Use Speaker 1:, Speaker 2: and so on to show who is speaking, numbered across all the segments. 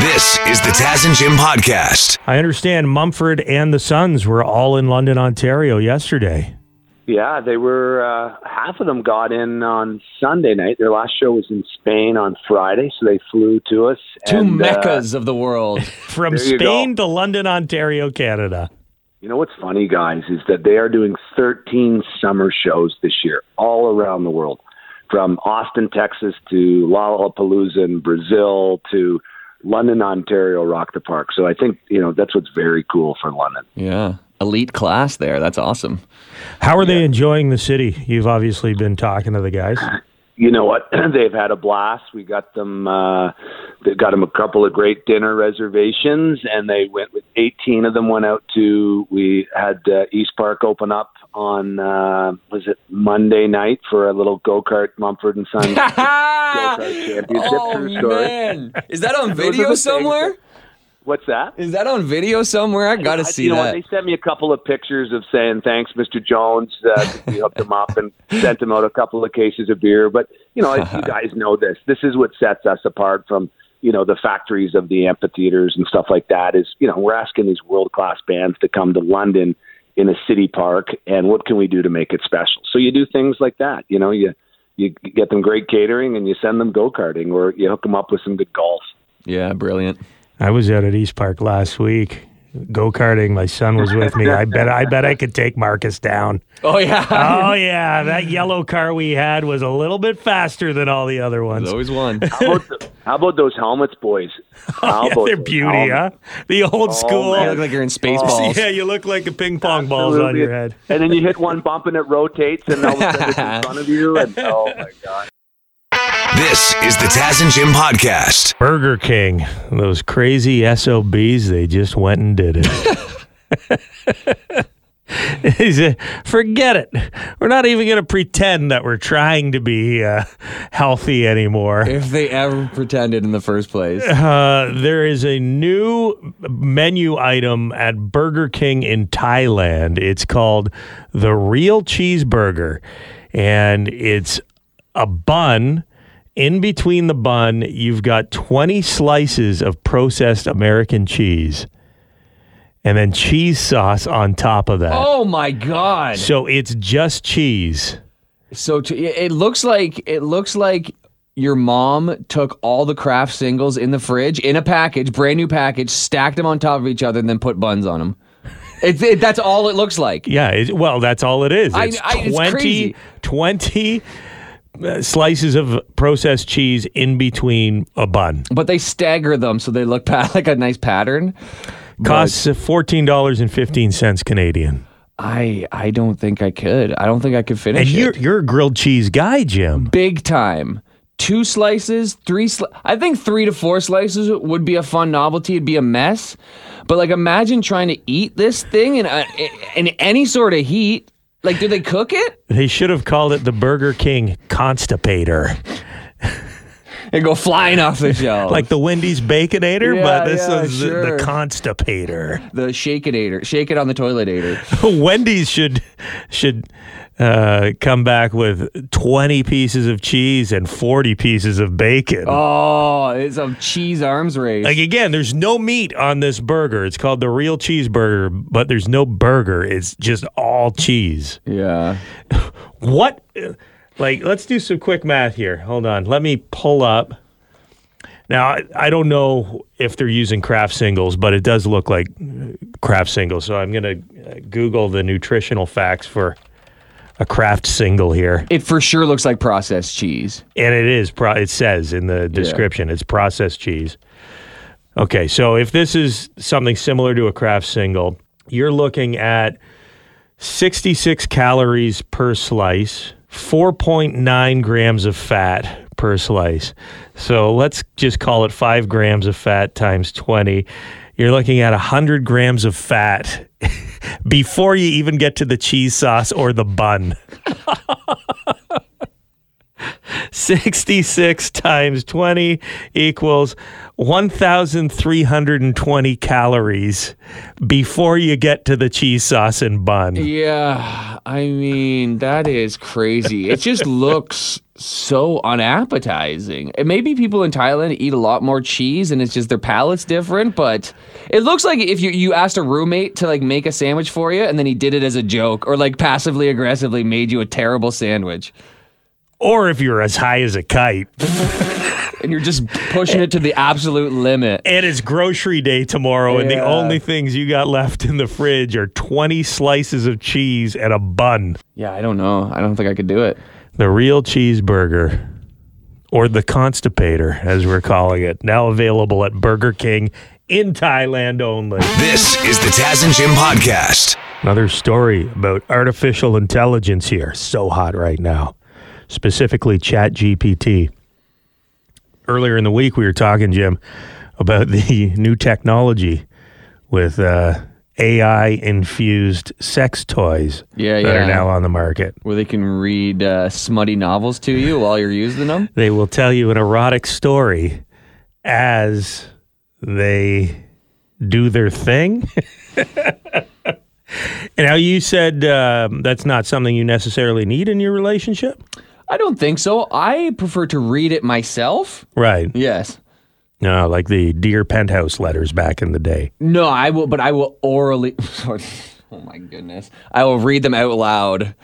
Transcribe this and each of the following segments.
Speaker 1: This is the Taz and Jim podcast.
Speaker 2: I understand Mumford and the Sons were all in London, Ontario yesterday.
Speaker 3: Yeah, they were. Uh, half of them got in on Sunday night. Their last show was in Spain on Friday, so they flew to us.
Speaker 4: Two
Speaker 3: and, uh,
Speaker 4: meccas of the world.
Speaker 2: From Spain to London, Ontario, Canada.
Speaker 3: you know what's funny, guys, is that they are doing 13 summer shows this year, all around the world, from Austin, Texas, to Lollapalooza in Brazil, to London, Ontario, Rock the Park. So I think you know that's what's very cool for London.
Speaker 4: Yeah. Elite class there. That's awesome.
Speaker 2: How are they enjoying the city? You've obviously been talking to the guys.
Speaker 3: you know what? They've had a blast. We got them. Uh, they got them a couple of great dinner reservations, and they went with 18 of them. Went out to. We had uh, East Park open up on uh, was it Monday night for a little go kart Mumford and Sons championship.
Speaker 4: oh, man. Is that on video
Speaker 3: the things
Speaker 4: somewhere?
Speaker 3: What's that?
Speaker 4: Is that on video somewhere? I got to see
Speaker 3: you know
Speaker 4: that.
Speaker 3: what? They sent me a couple of pictures of saying thanks, Mr. Jones. Uh, we hooked him up and sent him out a couple of cases of beer. But you know, you guys know this. This is what sets us apart from you know the factories of the amphitheaters and stuff like that. Is you know we're asking these world class bands to come to London in a city park, and what can we do to make it special? So you do things like that. You know, you you get them great catering and you send them go karting, or you hook them up with some good golf.
Speaker 4: yeah, brilliant.
Speaker 2: I was out at East Park last week, go karting. My son was with me. I bet. I bet I could take Marcus down.
Speaker 4: Oh, yeah.
Speaker 2: Oh yeah, that yellow car we had was a little bit faster than all the other
Speaker 4: There's
Speaker 2: ones.
Speaker 4: always one.
Speaker 3: How about, the, how about those helmets, boys? Oh, how
Speaker 2: Yeah,
Speaker 3: about
Speaker 2: they're beauty,
Speaker 3: helmets?
Speaker 2: huh? The old oh, school.
Speaker 3: man.
Speaker 4: You look like you're in space
Speaker 3: Oh.
Speaker 4: balls.
Speaker 2: Yeah, you look like a ping pong balls on your head.
Speaker 3: And then you hit one bump and it rotates, and all of a sudden it's in front of you. And oh my god!
Speaker 1: This is the Taz and Jim podcast.
Speaker 2: Burger King, those crazy SOBs, they just went and did it. He said, Forget it. We're not even going to pretend that we're trying to be uh, healthy anymore.
Speaker 4: If they ever pretended in the first place.
Speaker 2: Uh, there is a new menu item at Burger King in Thailand. It's called the Real Cheeseburger, and it's a bun. In between the bun, you've got 20 slices of processed American cheese, and then cheese sauce on top of that.
Speaker 4: Oh, my God.
Speaker 2: So it's just cheese.
Speaker 4: So it looks like it looks like your mom took all the Kraft singles in the fridge in a package, brand new package, stacked them on top of each other, and then put buns on them. It, it, that's all it looks like.
Speaker 2: Yeah, it, well, that's all it is. It's
Speaker 4: I- it's
Speaker 2: 20,
Speaker 4: crazy.
Speaker 2: 20 uh, slices of processed cheese in between a bun.
Speaker 4: But they stagger them so they look like a nice pattern.
Speaker 2: Costs uh, $14.15 Canadian.
Speaker 4: I I don't think I could. I don't think I could finish
Speaker 2: And you're,
Speaker 4: it.
Speaker 2: you're a grilled cheese guy, Jim.
Speaker 4: Big time. Two slices, three. Sli- I think three to four slices would be a fun novelty. It'd be a mess, but like imagine trying to eat this thing in uh, in any sort of heat. Like, do they cook it
Speaker 2: They should have called it the Burger King Constipator.
Speaker 4: and go flying off the shelf?
Speaker 2: Like the Wendy's Baconator,
Speaker 4: Yeah,
Speaker 2: but this
Speaker 4: yeah,
Speaker 2: is the,
Speaker 4: sure.
Speaker 2: the Constipator.
Speaker 4: the shake it shake it on the toiletator.
Speaker 2: Wendy's should should uh, come back with 20 pieces of cheese and 40 pieces of bacon.
Speaker 4: Oh, it's a cheese arms race.
Speaker 2: Like again, there's no meat on this burger. It's called the real cheeseburger, but there's no burger. It's just all cheese.
Speaker 4: yeah.
Speaker 2: What? Like, let's do some quick math here. Hold on. Let me pull up. Now, I, I don't know if they're using Kraft singles, but it does look like uh, Kraft singles. So I'm going to Google the nutritional facts for a Kraft single here.
Speaker 4: It for sure looks like processed cheese.
Speaker 2: And it is, pro- it says in the description, it's processed cheese. Okay, so if this is something similar to a Kraft single, you're looking at 66 calories per slice, 4.9 grams of fat per slice. So let's just call it five grams of fat times 20. You're looking at 100 grams of fat before you even get to the cheese sauce or the bun. 66 times 20 equals 1,320 calories before you get to the cheese sauce and bun.
Speaker 4: Yeah, I mean that is crazy. It just looks so unappetizing. And maybe people in Thailand eat a lot more cheese and it's just their palate's different, but it looks like if you, you asked a roommate to like make a sandwich for you and then he did it as a joke or like passively aggressively made you a terrible sandwich.
Speaker 2: Or if you're as high as a kite.
Speaker 4: and you're just pushing it to the absolute limit.
Speaker 2: And it's grocery day tomorrow, and the only things you got left in the fridge are 20 slices of cheese and a bun.
Speaker 4: Yeah, I don't know. I don't think I could do it.
Speaker 2: The real cheeseburger, or the constipator, as we're calling it, now available at Burger King in Thailand only.
Speaker 1: This is the Taz and Jim podcast.
Speaker 2: Another story about artificial intelligence here. So hot right now. Specifically, ChatGPT. Earlier in the week, we were talking, Jim, about the new technology with uh, AI infused sex toys
Speaker 4: Yeah,
Speaker 2: that
Speaker 4: yeah.
Speaker 2: are now on the market.
Speaker 4: Where they can read uh, smutty novels to you while you're using them.
Speaker 2: They will tell you an erotic story as they do their thing. and now you said um, that's not something you necessarily need in your relationship,
Speaker 4: I don't think so. I prefer to read it myself.
Speaker 2: right?
Speaker 4: Yes.
Speaker 2: No, like the dear penthouse letters back in the day.
Speaker 4: No, I will, but I will orally. oh my goodness! I will read them out loud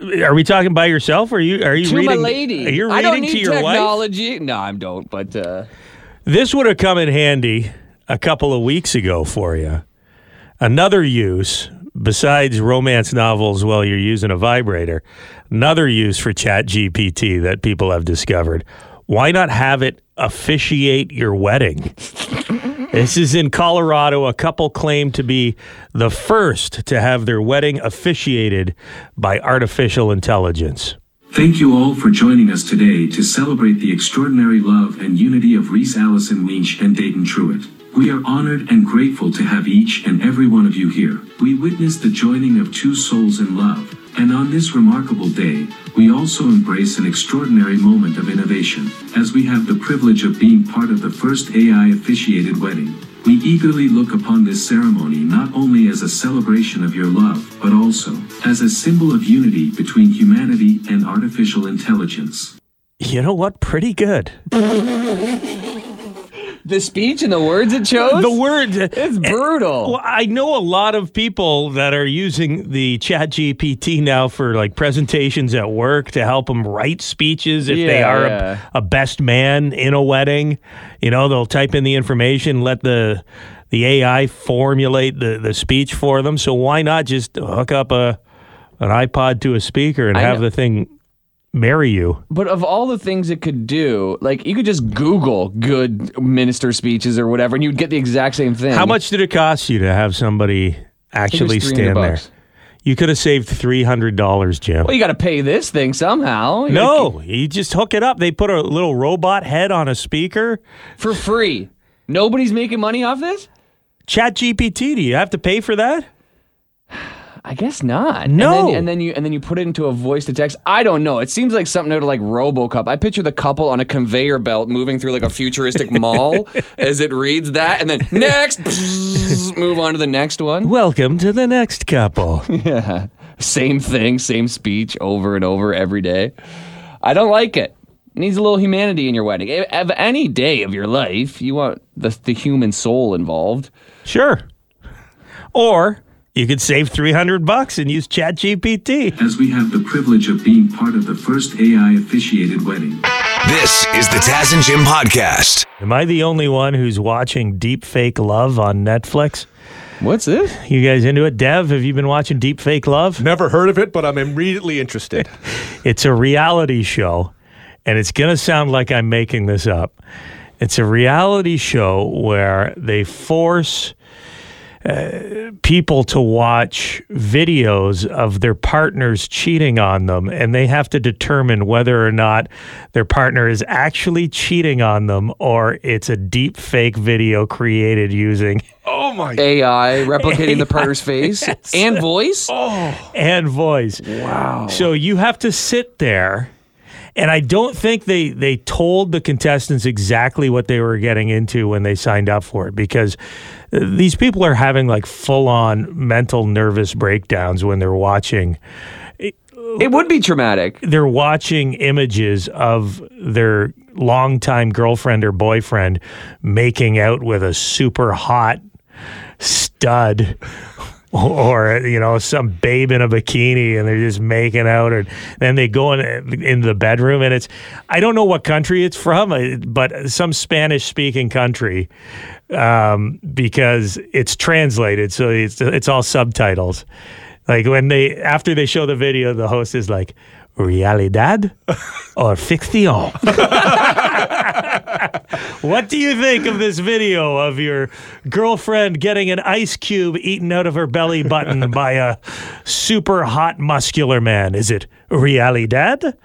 Speaker 2: Are we talking by yourself? Or are you are you
Speaker 4: to
Speaker 2: reading?
Speaker 4: my lady.
Speaker 2: Are you
Speaker 4: I
Speaker 2: reading
Speaker 4: don't need
Speaker 2: to your wife?
Speaker 4: technology. No, I don't. But uh,
Speaker 2: This would have come in handy a couple of weeks ago for you. Another use, besides romance novels while you're using a vibrator, another use for Chat GPT that people have discovered. Why not have it officiate your wedding? this is in Colorado. A couple claim to be the first to have their wedding officiated by artificial intelligence.
Speaker 5: Thank you all for joining us today to celebrate the extraordinary love and unity of Reese Allison Lynch and Dayton Truitt. We are honored and grateful to have each and every one of you here. We witnessed the joining of two souls in love, and on this remarkable day, we also embrace an extraordinary moment of innovation, as we have the privilege of being part of the first AI officiated wedding. We eagerly look upon this ceremony not only as a celebration of your love, but also as a symbol of unity between humanity and artificial intelligence.
Speaker 2: You know what? Pretty good.
Speaker 4: the speech and the words it chose.
Speaker 2: The words.
Speaker 4: It's brutal.
Speaker 2: Well, I know a lot of people that are using the Chat GPT now for like presentations at work to help them write speeches if they are
Speaker 4: yeah.
Speaker 2: a, a best man in a wedding. You know, they'll type in the information, let the the AI formulate the, the speech for them. So why not just hook up a an iPod to a speaker and
Speaker 4: I
Speaker 2: have
Speaker 4: know.
Speaker 2: the thing marry you?
Speaker 4: But of all the things it could do, like you could just Google good minister speeches or whatever, and you'd get the exact same thing.
Speaker 2: How much did it cost you to have somebody
Speaker 4: I think it was
Speaker 2: actually
Speaker 4: 300
Speaker 2: stand there?
Speaker 4: bucks.
Speaker 2: You could have saved three hundred dollars, Jim.
Speaker 4: Well, you got to pay this thing somehow. You gotta
Speaker 2: No, you just hook it up. They put a little robot head on a speaker.
Speaker 4: for free. Nobody's making money off this.
Speaker 2: Chat GPT, do you have to pay for that?
Speaker 4: I guess not.
Speaker 2: No.
Speaker 4: and then, and then you and then you put it into a voice to text. I don't know. It seems like something out of like RoboCop. I picture the couple on a conveyor belt moving through like a futuristic mall as it reads that, and then next, move on to the next one.
Speaker 2: Welcome to the next couple.
Speaker 4: Yeah, same thing, same speech over and over every day. I don't like it. It needs a little humanity in your wedding. Of any day of your life, you want the the human soul involved.
Speaker 2: sure. Or you could save 300 bucks and use ChatGPT.
Speaker 5: As we have the privilege of being part of the first AI officiated wedding.
Speaker 1: This is the Taz and Jim podcast.
Speaker 2: Am I the only one who's watching Deep Fake Love on Netflix?
Speaker 4: What's this?
Speaker 2: You guys into it? Dev, have you been watching Deep Fake Love?
Speaker 6: Never heard of it, but I'm immediately interested.
Speaker 2: It's a reality show, and it's going to sound like I'm making this up. It's a reality show where they force uh, people to watch videos of their partners cheating on them, and they have to determine whether or not their partner is actually cheating on them or it's a deep fake video created using
Speaker 6: oh my!
Speaker 4: AI replicating the partner's face and voice. Oh.
Speaker 2: and voice. Wow. So you have to sit there And I don't think they they told the contestants exactly what they were getting into when they signed up for it because these people are having like full on mental nervous breakdowns when they're watching
Speaker 4: It would be traumatic.
Speaker 2: they're watching images of their longtime girlfriend or boyfriend making out with a super hot stud or you know some babe in a bikini and they're just making out or then they go in in the bedroom and it's I don't know what country it's from uh, but some Spanish speaking country um, because it's translated so it's it's all subtitles. Like when they after they show the video the host is like realidad or ficción what do you think of this video of your girlfriend getting an ice cube eaten out of her belly button by a super hot muscular man? Is it realidad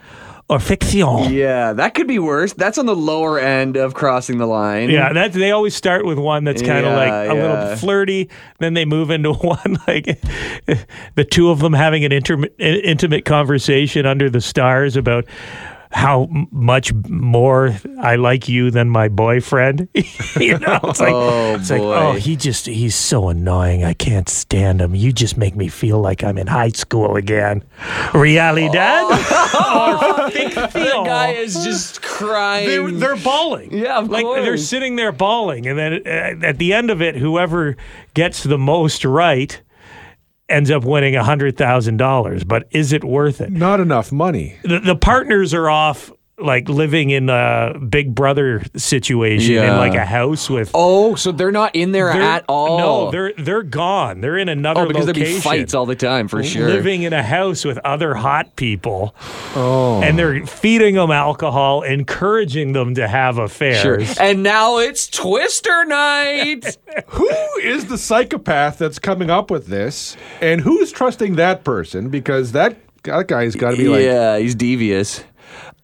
Speaker 2: or fiction.
Speaker 4: Yeah, that could be worse. That's on the lower end of crossing the line.
Speaker 2: Yeah, that they always start with one that's kind of
Speaker 4: Yeah,
Speaker 2: like a
Speaker 4: yeah.
Speaker 2: little flirty. Then they move into one like the two of them having an intimate, intimate conversation under the stars about how much more I like you than my boyfriend. you know, it's like
Speaker 4: Oh,
Speaker 2: it's like oh, he just he's so annoying. I can't stand him. You just make me feel like I'm in high school again. Realidad or
Speaker 4: The
Speaker 2: ficción?
Speaker 4: guy is just crying.
Speaker 2: They're, they're bawling.
Speaker 4: Yeah,
Speaker 2: like they're sitting there bawling, and then uh, at the end of it, whoever gets the most right ends up winning a hundred thousand dollars. But is it worth it?
Speaker 6: Not enough money.
Speaker 2: The, the partners are off. Like living in a Big Brother situation in like a house with
Speaker 4: oh, so they're not in there at all.
Speaker 2: No, they're they're gone. They're in oh, another
Speaker 4: oh because there'd be fights all the time for sure.
Speaker 2: Living in a house with other hot people. Oh. And they're feeding them alcohol, encouraging them to have
Speaker 4: Sure.
Speaker 2: affairs.
Speaker 4: And now it's Twister night.
Speaker 6: Who is the psychopath that's coming up with this? And who's trusting that person? Because that, that guy's got to be like,
Speaker 4: yeah, he's devious.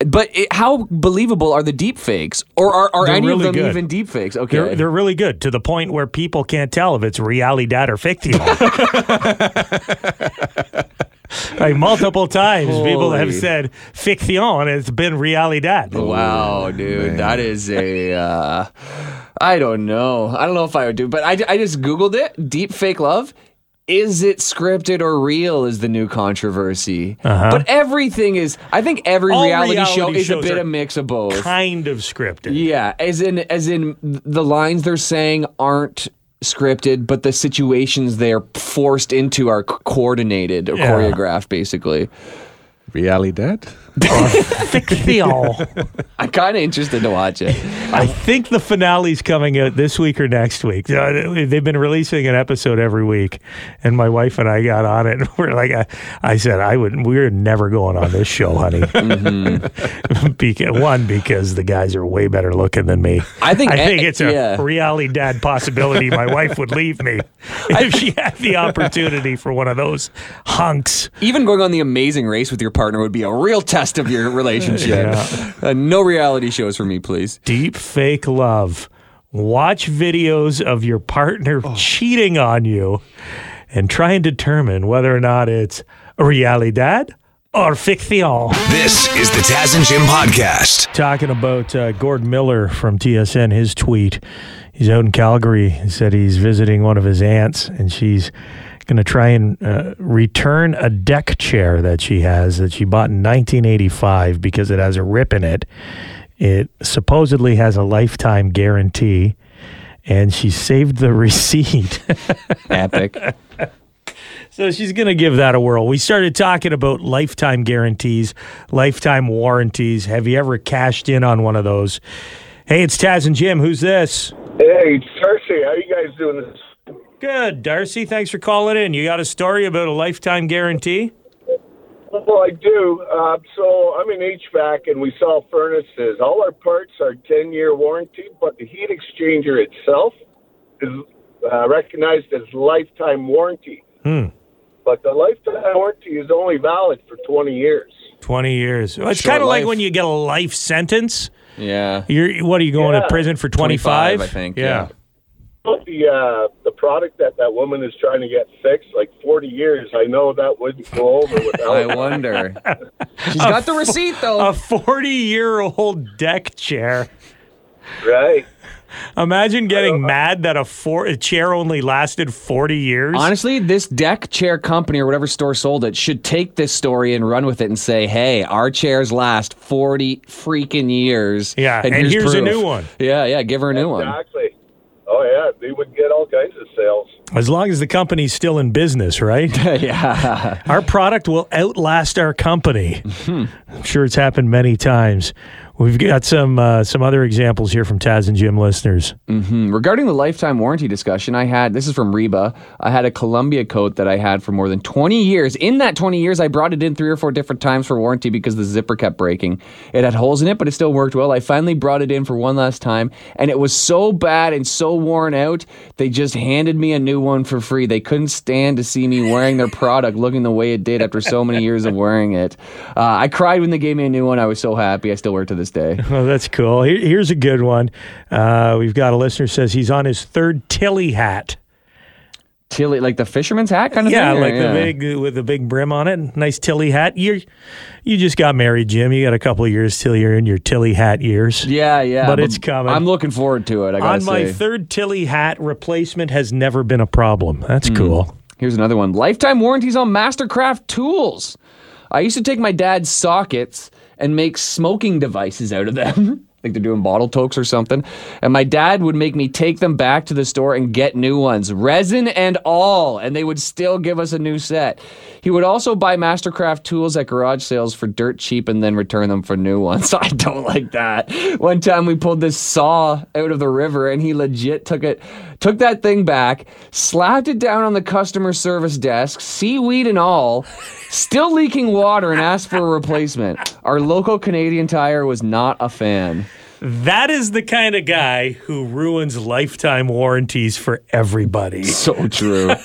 Speaker 4: But it, how believable are the deep fakes? Or are, are
Speaker 2: They're
Speaker 4: any
Speaker 2: really
Speaker 4: of them
Speaker 2: good.
Speaker 4: even deep fakes? Okay.
Speaker 2: They're, they're really good to the point where people can't tell if it's realidad or fictional. like multiple times, people have said fiction, and it's been reality realidad.
Speaker 4: Wow, dude, that is a. Uh, I don't know. I don't know if I would do, but I, I just googled it. Deep fake love. Is it scripted or real? Is the new controversy. Uh-huh. But everything is. I think every
Speaker 2: All
Speaker 4: reality, show is a bit
Speaker 2: are
Speaker 4: of mix of both.
Speaker 2: Kind of scripted.
Speaker 4: Yeah, as in as in the lines they're saying aren't scripted, but the situations they're forced into are coordinated or
Speaker 2: Yeah.
Speaker 4: choreographed. Basically,
Speaker 6: realidad?
Speaker 2: Ficción.
Speaker 4: I'm kind of interested to watch it.
Speaker 2: I think the finale's coming out this week or next week. Uh, They've been releasing an episode every week, and my wife and I got on it. And we're like, I, I said, I would. We're never going on this show, honey. because, one, because the guys are way better looking than me.
Speaker 4: I think-
Speaker 2: I think it's a
Speaker 4: yeah.
Speaker 2: reality dad possibility. My wife would leave me if she had the opportunity for one of those hunks.
Speaker 4: Even going on the Amazing Race with your partner would be a real test of your relationship.
Speaker 2: Yeah.
Speaker 4: Uh, no reality shows for me, please.
Speaker 2: Deep fake love. Watch videos of your partner cheating on you and try and determine whether or not it's realidad or ficción.
Speaker 1: This is the Taz and Jim podcast.
Speaker 2: Talking about uh, Gord Miller from TSN, his tweet. He's out in Calgary. He said he's visiting one of his aunts and she's going to try and uh, return a deck chair that she has that she bought in 1985 because it has a rip in it. It supposedly has a lifetime guarantee and she saved the receipt.
Speaker 4: Epic.
Speaker 2: So she's going to give that a whirl. We started talking about lifetime guarantees, lifetime warranties. Have you ever cashed in on one of those? Hey, it's Taz and Jim. Who's this?
Speaker 7: Hey, Cersei, how you guys doing this?
Speaker 2: Good, Darcy. Thanks for calling in. You got a story about a lifetime guarantee?
Speaker 7: Well, I do. Uh, so I'm in HVAC and we sell furnaces. All our parts are 10 year warranty, but the heat exchanger itself is uh, recognized as lifetime warranty.
Speaker 2: Hmm.
Speaker 7: But the lifetime warranty is only valid for 20 years.
Speaker 2: 20 years. Well, it's kind of like when you get a life sentence.
Speaker 4: Yeah.
Speaker 2: You're what are you going to prison for 25?
Speaker 4: 25, I think,
Speaker 2: Yeah.
Speaker 7: But the uh, the product that that woman is trying to get fixed, like 40 years, I know that wouldn't go over without.
Speaker 4: I wonder. She's got the receipt though.
Speaker 2: A 40 year old deck chair.
Speaker 7: right.
Speaker 2: Imagine getting mad that a, four, a chair only lasted 40 years.
Speaker 4: Honestly, this deck chair company or whatever store sold it should take this story and run with it and say, "Hey, our chairs last forty freaking years."
Speaker 2: Yeah, and here's a new one.
Speaker 4: Yeah, yeah, give her a new one.
Speaker 7: Exactly. Oh yeah, they would get all kinds of sales.
Speaker 2: As long as the company's still in business, right?
Speaker 4: yeah,
Speaker 2: Our product will outlast our company.
Speaker 4: Hmm.
Speaker 2: I'm sure it's happened many times. We've got some uh, some other examples here from Taz and Jim listeners.
Speaker 4: Hmm, Regarding the lifetime warranty discussion, I had this is from Reba. I had a Columbia coat that I had for more than 20 years. In that 20 years, I brought it in three or four different times for warranty because the zipper kept breaking. It had holes in it, but it still worked well. I finally brought it in for one last time, and it was so bad and so worn out, they just handed me a new one for free. They couldn't stand to see me wearing their product looking the way it did after so many years of wearing it. Uh, I cried when they gave me a new one. I was so happy. I still wear it to this day.
Speaker 2: Oh, that's cool. Here- here's a good one. Uh, we've got a listener says he's on his third Tilley hat.
Speaker 4: Tilley, like the fisherman's hat kind of
Speaker 2: Yeah,
Speaker 4: thing? or-
Speaker 2: like the big with the big brim on it. Nice Tilley hat. You you just got married, Jim. You got a couple of years till you're in your Tilley hat years.
Speaker 4: Yeah, yeah.
Speaker 2: But it's coming.
Speaker 4: I'm looking forward to it.
Speaker 2: On my
Speaker 4: say.
Speaker 2: third Tilley hat, replacement has never been a problem. That's cool.
Speaker 4: Here's another one. Lifetime warranties on Mastercraft tools. I used to take my dad's sockets and make smoking devices out of them. like they're doing bottle tokes or something. And my dad would make me take them back to the store and get new ones, resin and all, and they would still give us a new set. He would also buy Mastercraft tools at garage sales for dirt cheap and then return them for new ones. I don't like that. One time we pulled this saw out of the river and he legit took it took that thing back, slapped it down on the customer service desk, seaweed and all, still leaking water and asked for a replacement. Our local Canadian tire was not a fan.
Speaker 2: That is the kind of guy who ruins lifetime warranties for everybody.
Speaker 4: So true.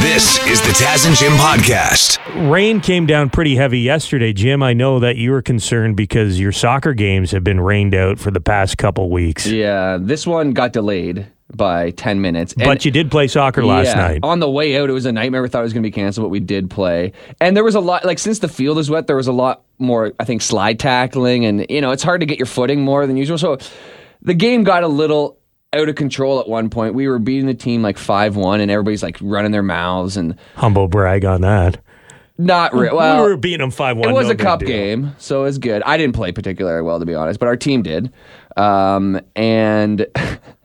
Speaker 1: This is the Taz and Jim podcast.
Speaker 2: Rain came down pretty heavy yesterday, Jim. I know that you were concerned because your soccer games have been rained out for the past couple weeks.
Speaker 4: yeah, this one got delayed by 10 minutes. And-
Speaker 2: But you did play soccer last
Speaker 4: yeah,
Speaker 2: night.
Speaker 4: On the way out, it was a nightmare. We thought it was going to be canceled, but we did play. And there was a lot, like, since the field is wet, there was a lot more, I think, slide tackling. And, you know, it's hard to get your footing more than usual. So the game got a little out of control at one point. We were beating the team like 5 1, and everybody's like running their mouths and
Speaker 2: Humble brag on that.
Speaker 4: not real. well.
Speaker 2: we were beating them 5 1.
Speaker 4: It was a cup game, so it was good. I didn't play particularly well, to be honest, but our team did. Um, and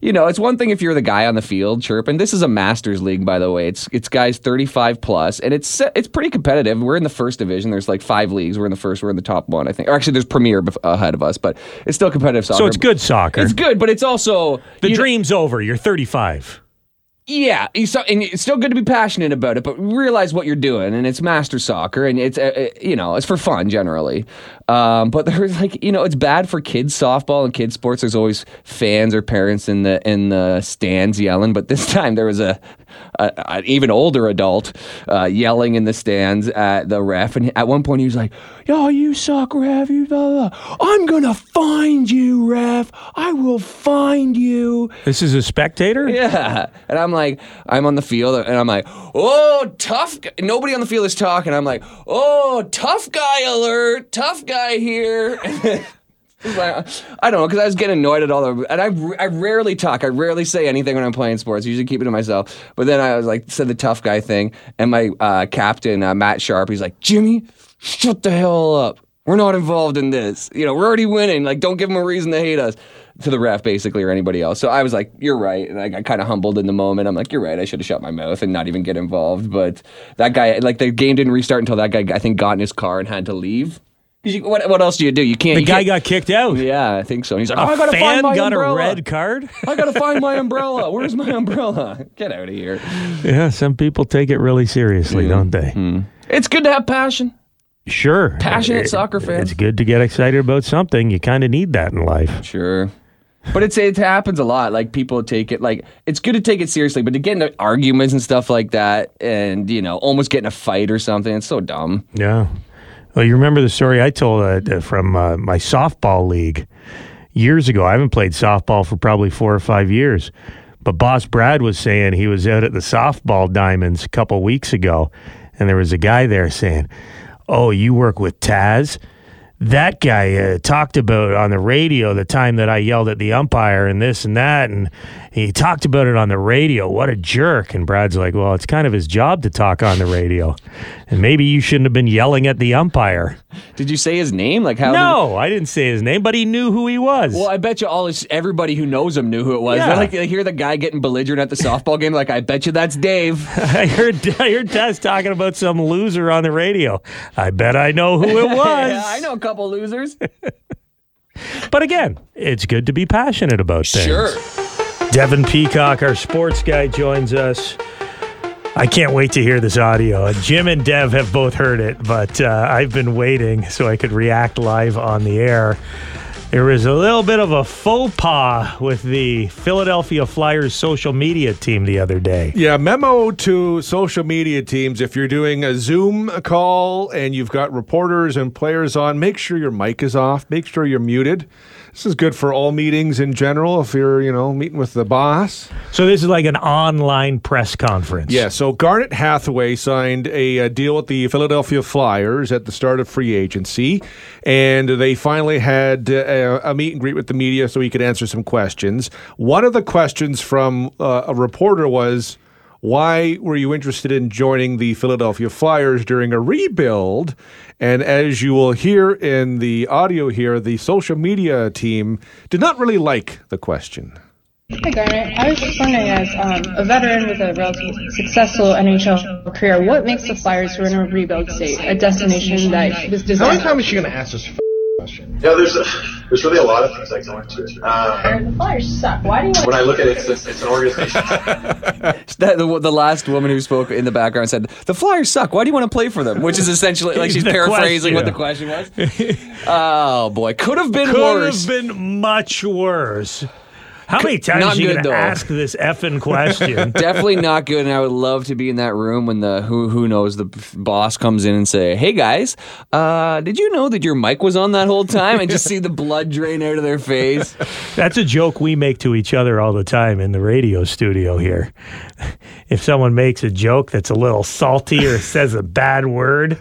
Speaker 4: you know, it's one thing if you're the guy on the field chirping. This is a Masters league, by the way. It's it's guys 35 plus, and it's it's pretty competitive. We're in the first division. There's like five leagues. We're in the first. We're in the top one, I think. Or actually, there's Premier ahead of us, but it's still competitive soccer.
Speaker 2: So it's good soccer.
Speaker 4: It's good, but it's also
Speaker 2: the
Speaker 4: you know-
Speaker 2: dream's over. You're 35.
Speaker 4: Yeah, so, and it's still good to be passionate about it, but realize what you're doing, and it's master soccer, and it's uh, uh, you know it's for fun generally. Um, but there's like you know it's bad for kids softball and kids sports. There's always fans or parents in the in the stands yelling, but this time there was a, a an even older adult uh, yelling in the stands at the ref, and at one point he was like, "Yo, you suck, ref! You blah, blah. I'm gonna find you, ref! I will find you."
Speaker 2: This is a spectator?
Speaker 4: Yeah. And I'm like, I'm on the field and I'm like, oh, tough. Guy. Nobody on the field is talking. I'm like, oh, tough guy alert. Tough guy here. Like, I don't know, because I was getting annoyed at all the, and I, I rarely talk. I rarely say anything when I'm playing sports. I usually keep it to myself. But then I was like, said the tough guy thing, and my uh, captain, uh, Matt Sharp, he's like, Jimmy, shut the hell up. We're not involved in this. You know, we're already winning. Like, don't give them a reason to hate us. To the ref, basically, or anybody else. So I was like, "You're right," and I got kind of humbled in the moment. I'm like, "You're right. I should have shut my mouth and not even get involved." But that guy, like, the game didn't restart until that guy, I think, got in his car and had to leave. You, what, what else do you do? You can't.
Speaker 2: The guy
Speaker 4: can't-
Speaker 2: got kicked out.
Speaker 4: Yeah, I think so. He's like, "Oh, I gotta
Speaker 2: fan
Speaker 4: find my
Speaker 2: got
Speaker 4: umbrella.
Speaker 2: a red card?
Speaker 4: I gotta find my umbrella. Where's my umbrella? Get out of here.
Speaker 2: Yeah, some people take it really seriously, don't they?
Speaker 4: Hmm. It's good to have passion.
Speaker 2: Sure.
Speaker 4: Passionate
Speaker 2: It-
Speaker 4: soccer fans.
Speaker 2: It's good to get excited about something. You kind of need that in life.
Speaker 4: Sure. But it's it happens a lot. Like people take it like it's good to take it seriously, but to get into arguments and stuff like that, and you know, almost get in a fight or something, it's so dumb.
Speaker 2: Yeah. Well, you remember the story I told uh, from uh, my softball league years ago. I haven't played softball for probably four or five years. But Boss Brad was saying he was out at the softball diamonds a couple weeks ago, and there was a guy there saying, "Oh, you work with Taz." That guy uh, talked about on the radio the time that I yelled at the umpire and this and that, and he talked about it on the radio. What a jerk! And Brad's like, "Well, it's kind of his job to talk on the radio, and maybe you shouldn't have been yelling at the umpire."
Speaker 4: Did you say his name? Like how?
Speaker 2: No, I didn't say his name, but he knew who he was.
Speaker 4: Well, I bet you all his, everybody who knows him knew who it was.
Speaker 2: Yeah.
Speaker 4: They're like they hear the guy getting belligerent at the softball game. Like I bet you that's Dave.
Speaker 2: I heard I heard Taz talking about some loser on the radio. I bet I know who it was.
Speaker 4: yeah, I know a couple losers.
Speaker 2: But again, it's good to be passionate about things.
Speaker 4: Sure.
Speaker 2: Devin Peacock, our sports guy, joins us. I can't wait to hear this audio. Jim and Dev have both heard it, but uh, I've been waiting so I could react live on the air. There was a little bit of a faux pas with the Philadelphia Flyers social media team the other day.
Speaker 6: Yeah, memo to social media teams if you're doing a Zoom call and you've got reporters and players on, make sure your mic is off, make sure you're muted. This is good for all meetings in general if you're, you know, meeting with the boss.
Speaker 2: So this is like an online press conference.
Speaker 6: Yeah, so Garnet Hathaway signed a, uh deal with the Philadelphia Flyers at the start of free agency, and they finally had uh, a meet and greet with the media so he could answer some questions. One of the questions from uh, a reporter was, why were you interested in joining the Philadelphia Flyers during a rebuild? And as you will hear in the audio here, the social media team did not really like the question.
Speaker 8: Hi, Garnet. I was just wondering, as um, a veteran with a relatively successful NHL career, what makes the Flyers, who are in a rebuild state, a destination that was
Speaker 9: How
Speaker 8: designed?
Speaker 9: many times is she going to ask this f- question?
Speaker 10: Yeah, there's a, there's really a lot of things that go into it. Um,
Speaker 8: the Flyers suck. Why do you
Speaker 10: when I look at it, it's, it's an organization.
Speaker 4: That, the, the last woman who spoke in the background said, "The Flyers suck. Why do you want to play for them?" Which is essentially like she's
Speaker 2: The
Speaker 4: paraphrasing what the
Speaker 2: question.
Speaker 4: question was. oh boy, could have been
Speaker 2: Could
Speaker 4: worse.
Speaker 2: Could have been much worse. How many times
Speaker 4: not
Speaker 2: are you going to ask this effing question?
Speaker 4: Definitely not good, and I would love to be in that room when the who who knows the boss comes in and say, "Hey guys, uh, did you know that your mic was on that whole time?" And just see the blood drain out of their face.
Speaker 2: That's a joke we make to each other all the time in the radio studio here. If someone makes a joke that's a little salty or says a bad word,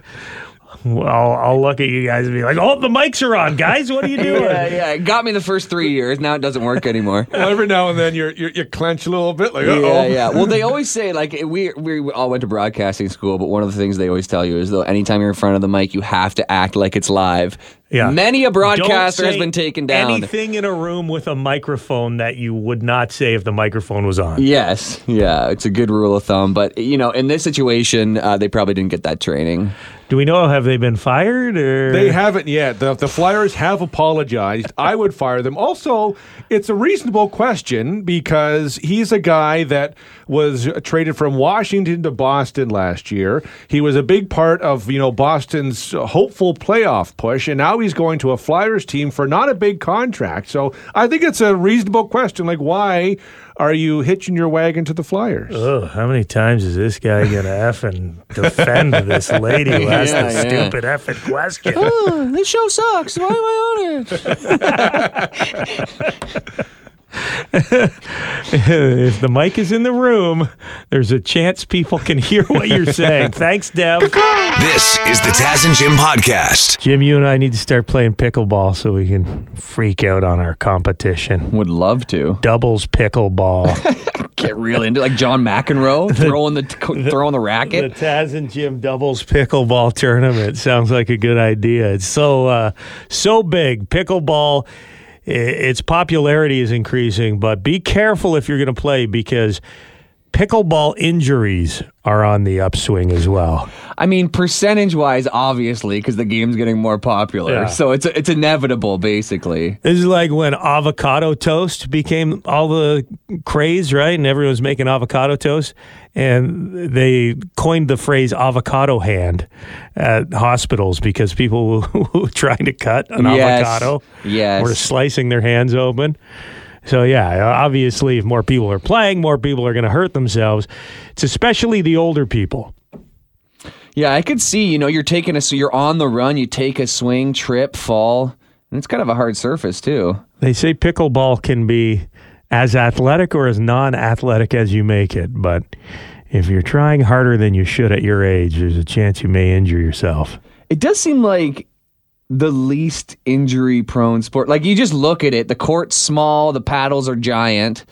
Speaker 2: I'll, I'll look at you guys and be like, "Oh, the mics are on, guys. What are you doing?"
Speaker 4: yeah, yeah, it got me the first three years. Now it doesn't work anymore.
Speaker 6: Well, every now and then you're, you're, you clench a little bit, like,
Speaker 4: Yeah,
Speaker 6: oh
Speaker 4: yeah. Well, they always say like we we all went to broadcasting school, but one of the things they always tell you is though anytime you're in front of the mic, you have to act like it's live.
Speaker 2: Yeah.
Speaker 4: Many a
Speaker 2: Don't
Speaker 4: broadcaster has been taken down.
Speaker 2: Anything in a room with a microphone that you would not say if the microphone was on.
Speaker 4: Yes, yeah, it's a good rule of thumb. But you know, in this situation, uh, they probably didn't get that training.
Speaker 2: Do we know have they been fired or
Speaker 6: They haven't yet. The, the Flyers have apologized. I would fire them. Also, it's a reasonable question because he's a guy that was traded from Washington to Boston last year. He was a big part of, you know, Boston's hopeful playoff push and now he's going to a Flyers team for not a big contract. So, I think it's a reasonable question like why are you hitching your wagon to the Flyers?
Speaker 2: Ugh, how many times is this guy gonna f and defend this lady who asked
Speaker 4: Yeah,
Speaker 2: the
Speaker 4: yeah.
Speaker 2: stupid effing question?
Speaker 4: Oh, this show sucks. Why am I on it?
Speaker 2: if the mic is in the room, there's a chance people can hear what you're saying. Thanks, Dev.
Speaker 1: This is the Taz and Jim podcast.
Speaker 2: Jim, you and I need to start playing pickleball so we can freak out on our competition.
Speaker 4: Would love to
Speaker 2: Doubles pickleball.
Speaker 4: get real into like John McEnroe throwing the throwing the racket. the.
Speaker 2: Taz and Jim doubles pickleball tournament sounds like a good idea. It's so uh, so big. Pickleball, i- its popularity is increasing, but be careful if you're going to play because pickleball injuries are on the upswing as well.
Speaker 4: I mean, percentage wise, obviously, because the game's getting more popular,
Speaker 2: Yeah.
Speaker 4: so it's it's inevitable, basically.
Speaker 2: This is like when avocado toast became all the craze, right? And everyone was making avocado toast. And they coined the phrase avocado hand at hospitals because people were trying to cut an
Speaker 4: Yes.
Speaker 2: avocado
Speaker 4: Yes.
Speaker 2: were slicing their hands open. So, yeah, obviously, if more people are playing, more people are going to hurt themselves. It's especially the older people.
Speaker 4: Yeah, I could see. You know, you're taking a so you're on the run. You take a swing, trip, fall, and it's kind of a hard surface too.
Speaker 2: They say pickleball can be as athletic or as non-athletic as you make it, but if you're trying harder than you should at your age, there's a chance you may injure yourself.
Speaker 4: It does seem like the least injury prone sport. Like you just look at it, the court's small, the paddles are giant.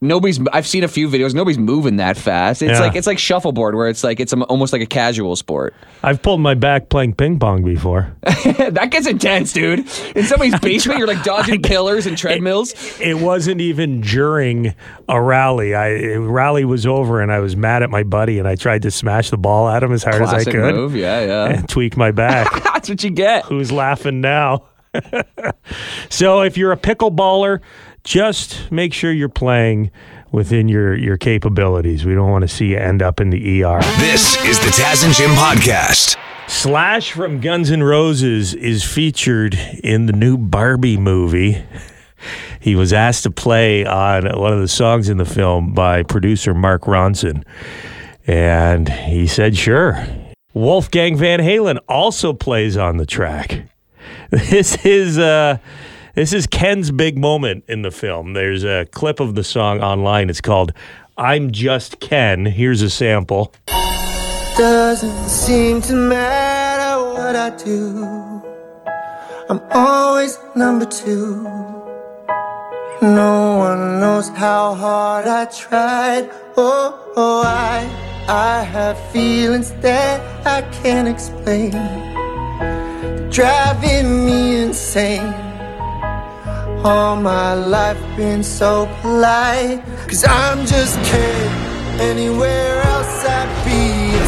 Speaker 4: Nobody's. I've seen a few videos. Nobody's moving that fast. It's
Speaker 2: Yeah.
Speaker 4: like it's like shuffleboard, where it's like it's almost like a casual sport.
Speaker 2: I've pulled my back playing ping pong before.
Speaker 4: that gets intense, dude. In somebody's basement, you're like dodging pillars and treadmills.
Speaker 2: It wasn't even during a rally. I rally was over and I was mad at my buddy and I tried to smash the ball at him as hard as I
Speaker 4: Classic
Speaker 2: could
Speaker 4: move. Yeah, yeah.
Speaker 2: and tweak my back.
Speaker 4: That's what you get.
Speaker 2: Who's laughing now? so if you're a pickleballer, just make sure you're playing within your your capabilities. We don't want to see you end up in the ER.
Speaker 1: This is the Taz and Jim podcast.
Speaker 2: Slash from Guns N' Roses is featured in the new Barbie movie. He was asked to play on one of the songs in the film by producer Mark Ronson. And he said, sure. Wolfgang Van Halen also plays on the track. This is uh, this is Ken's big moment in the film. There's a clip of the song online. It's called I'm Just Ken. Here's a sample.
Speaker 11: Doesn't seem to matter what I do. I'm always number two. No one knows how hard I tried. Oh, oh, I, I have feelings that I can't explain. Driving me insane. All my life been so polite. Cause I'm just Ken. Anywhere else I'd be a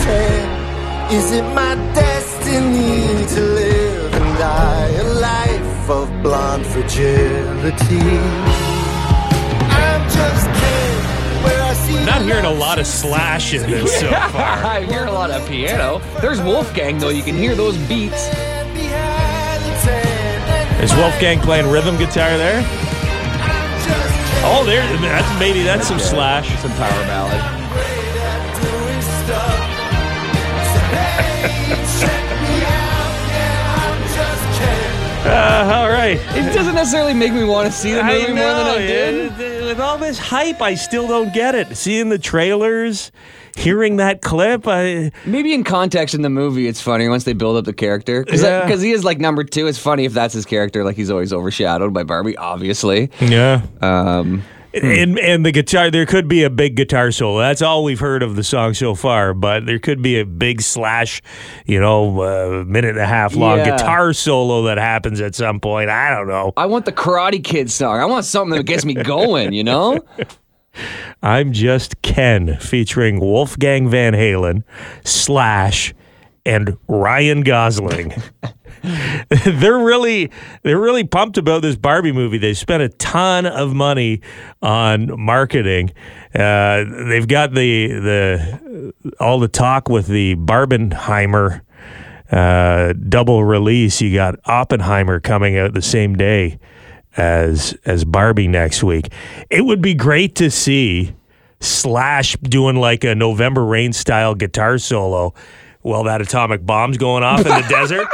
Speaker 11: 10. Is it my destiny to live and die a life of blonde fragility? I'm just Ken. Where I see
Speaker 2: Not hearing a lot of slash in this so far.
Speaker 4: I hear a lot of piano. There's Wolfgang though. You can hear those beats.
Speaker 2: Is Wolfgang playing rhythm guitar there? Oh, there. That's maybe that's some slash.
Speaker 4: Some power ballad.
Speaker 2: Uh, all right.
Speaker 4: It doesn't necessarily make me want to see the movie more than I did.
Speaker 2: With all this hype, I still don't get it. Seeing the trailers, hearing that clip, I,
Speaker 4: Maybe in context in the movie, it's funny once they build up the character. Because
Speaker 2: Yeah.
Speaker 4: he is like number two. It's funny if that's his character. Like he's always overshadowed by Barbie, obviously.
Speaker 2: yeah.
Speaker 4: Um,
Speaker 2: And and the guitar, there could be a big guitar solo. That's all we've heard of the song so far. But there could be a big slash, you know, uh, minute and a half long
Speaker 4: Yeah.
Speaker 2: guitar solo that happens at some point. I don't know.
Speaker 4: I want the Karate Kid song. I want something that gets me going, you know?
Speaker 2: I'm just Ken, featuring Wolfgang Van Halen, Slash, and Ryan Gosling. they're really they're really pumped about this Barbie movie. They spent a ton of money on marketing. Uh, they've got the the all the talk with the Barbenheimer uh, double release. You got Oppenheimer coming out the same day as as Barbie next week. It would be great to see Slash doing like a November Rain style guitar solo while that atomic bomb's going off in the desert.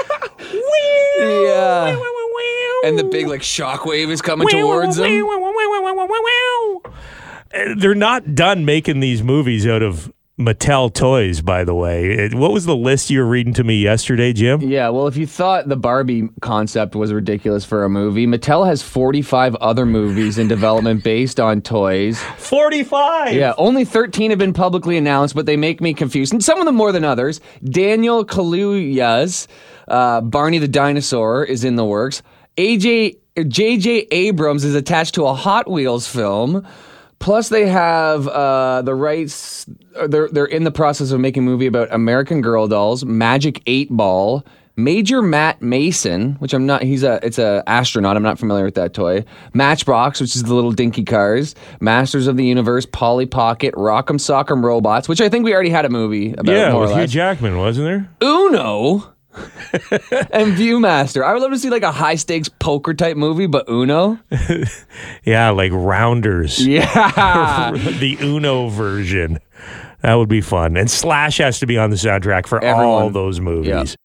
Speaker 4: Yeah. And the big like shockwave is coming towards them.
Speaker 2: They're not done making these movies out of Mattel toys, by the way. It- what was the list you were reading to me yesterday, Jim?
Speaker 4: Yeah, well, if you thought the Barbie concept was ridiculous for a movie, Mattel has 45 other movies in development based on toys.
Speaker 2: 45!
Speaker 4: Yeah, only 13 have been publicly announced, but they make me confused. And some of them more than others. Daniel Kaluuya's uh, Barney the Dinosaur is in the works. AJ J.J. Abrams is attached to a Hot Wheels film. Plus, they have uh, the rights. uh, They're they're in the process of making a movie about American Girl dolls, Magic Eight Ball, Major Matt Mason, which I'm not. He's a it's a astronaut. I'm not familiar with that toy. Matchbox, which is the little dinky cars. Masters of the Universe, Polly Pocket, Rock'em Sock'em Robots, which I think we already had a movie about.
Speaker 2: Yeah,
Speaker 4: more
Speaker 2: with
Speaker 4: or
Speaker 2: Hugh
Speaker 4: less.
Speaker 2: Jackman, wasn't there?
Speaker 4: Uno. and Viewmaster. I would love to see like a high stakes poker type movie, but Uno.
Speaker 2: Yeah, like Rounders.
Speaker 4: Yeah.
Speaker 2: the Uno version. That would be fun. And Slash has to be on the soundtrack for all those movies.